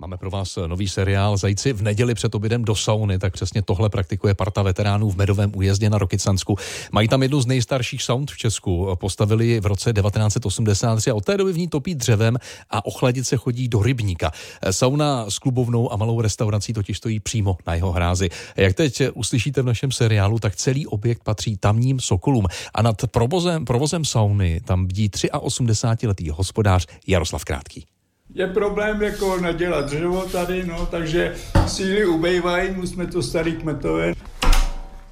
Máme pro vás nový seriál Zajci v neděli před obědem do sauny, tak přesně tohle praktikuje parta veteránů v Medovém újezdě na Rokycansku. Mají tam jednu z nejstarších sound v Česku. Postavili ji v roce 1983 a od té doby v ní topí dřevem a ochladit se chodí do rybníka. Sauna s klubovnou a malou restaurací totiž stojí přímo na jeho hrázi. Jak teď uslyšíte v našem seriálu, tak celý objekt patří tamním sokolům a nad provozem, provozem sauny tam bdí 83-letý hospodář Jaroslav Krátký je problém jako nadělat dřevo tady, no, takže síly ubejvají, musíme to starý kmetové.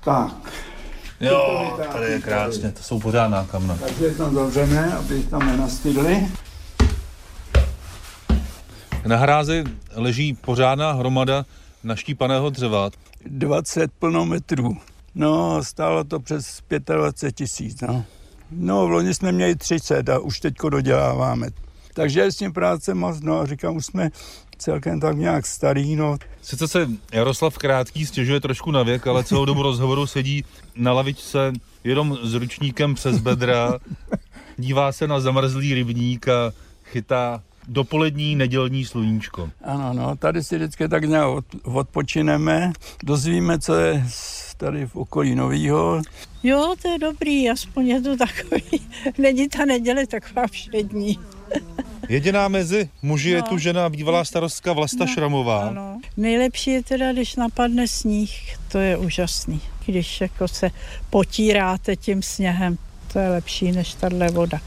Tak. Jo, tady je krásně, to jsou pořádná kamna. Takže tam zavřeme, aby tam nenastydli. Na hrázi leží pořádná hromada naštípaného dřeva. 20 plnometrů. No, stálo to přes 25 tisíc, no. No, v loni jsme měli 30 a už teďko doděláváme. Takže je s tím práce moc, no a říkám, už jsme celkem tak nějak starý, no. Sice se Jaroslav Krátký stěžuje trošku na věk, ale celou dobu rozhovoru sedí na lavičce jenom s ručníkem přes bedra, dívá se na zamrzlý rybník a chytá dopolední nedělní sluníčko. Ano, no, tady si vždycky tak nějak od, odpočineme, dozvíme, co je tady v okolí novýho. Jo, to je dobrý, aspoň je to takový, není ta neděle taková všední. Jediná mezi muži no. je tu žena, bývalá starostka Vlasta no, Šramová. Ano. Nejlepší je teda, když napadne sníh, to je úžasný. Když jako se potíráte tím sněhem, to je lepší než tahle voda.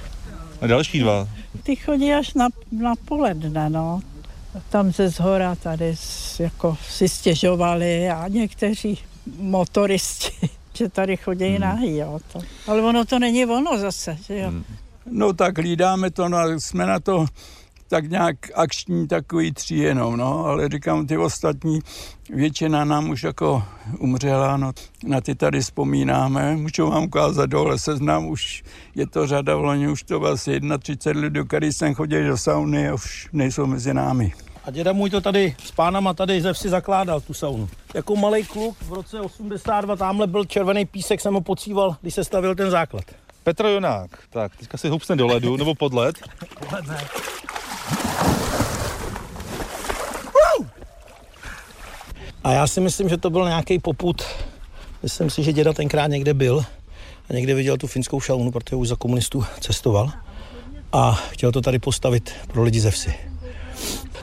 A další dva? Ty chodí až na, na poledne, no. Tam ze zhora tady jako si stěžovali a někteří motoristi, že tady chodí hmm. nahý, jo. To. Ale ono to není ono zase, že jo. Hmm. No tak hlídáme to, no, jsme na to tak nějak akční takový tři jenom, no, ale říkám, ty ostatní, většina nám už jako umřela, no, na ty tady vzpomínáme, můžu vám ukázat dole seznam, už je to řada, v loni už to asi 31 lidí, který jsem chodil do sauny už nejsou mezi námi. A děda můj to tady s pánama tady ze vsi zakládal, tu saunu. Jako malý kluk v roce 82 tamhle byl červený písek, jsem ho pocíval, když se stavil ten základ. Petr Jonák. Tak, teďka si houpsne do ledu, nebo pod led. Pod ne. A já si myslím, že to byl nějaký poput. Myslím si, že děda tenkrát někde byl a někde viděl tu finskou šaunu, protože už za komunistů cestoval a chtěl to tady postavit pro lidi ze vsi.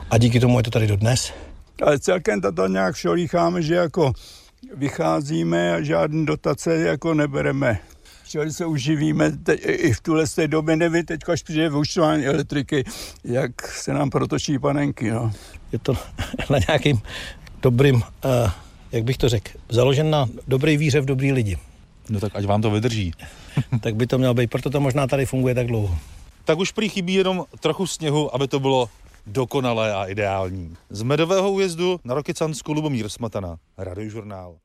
A díky tomu je to tady dodnes. Ale celkem to nějak šolícháme, že jako vycházíme a žádný dotace jako nebereme čili se uživíme te, i v tuhle té době, nevím teď, až přijde vyučtování elektriky, jak se nám protočí panenky. No. Je to na nějakým dobrým, uh, jak bych to řekl, založen na dobré víře v dobrý lidi. No tak ať vám to vydrží. tak by to mělo být, proto to možná tady funguje tak dlouho. Tak už prý chybí jenom trochu sněhu, aby to bylo dokonalé a ideální. Z Medového újezdu na Rokycansku Lubomír Smatana, Radiožurnál.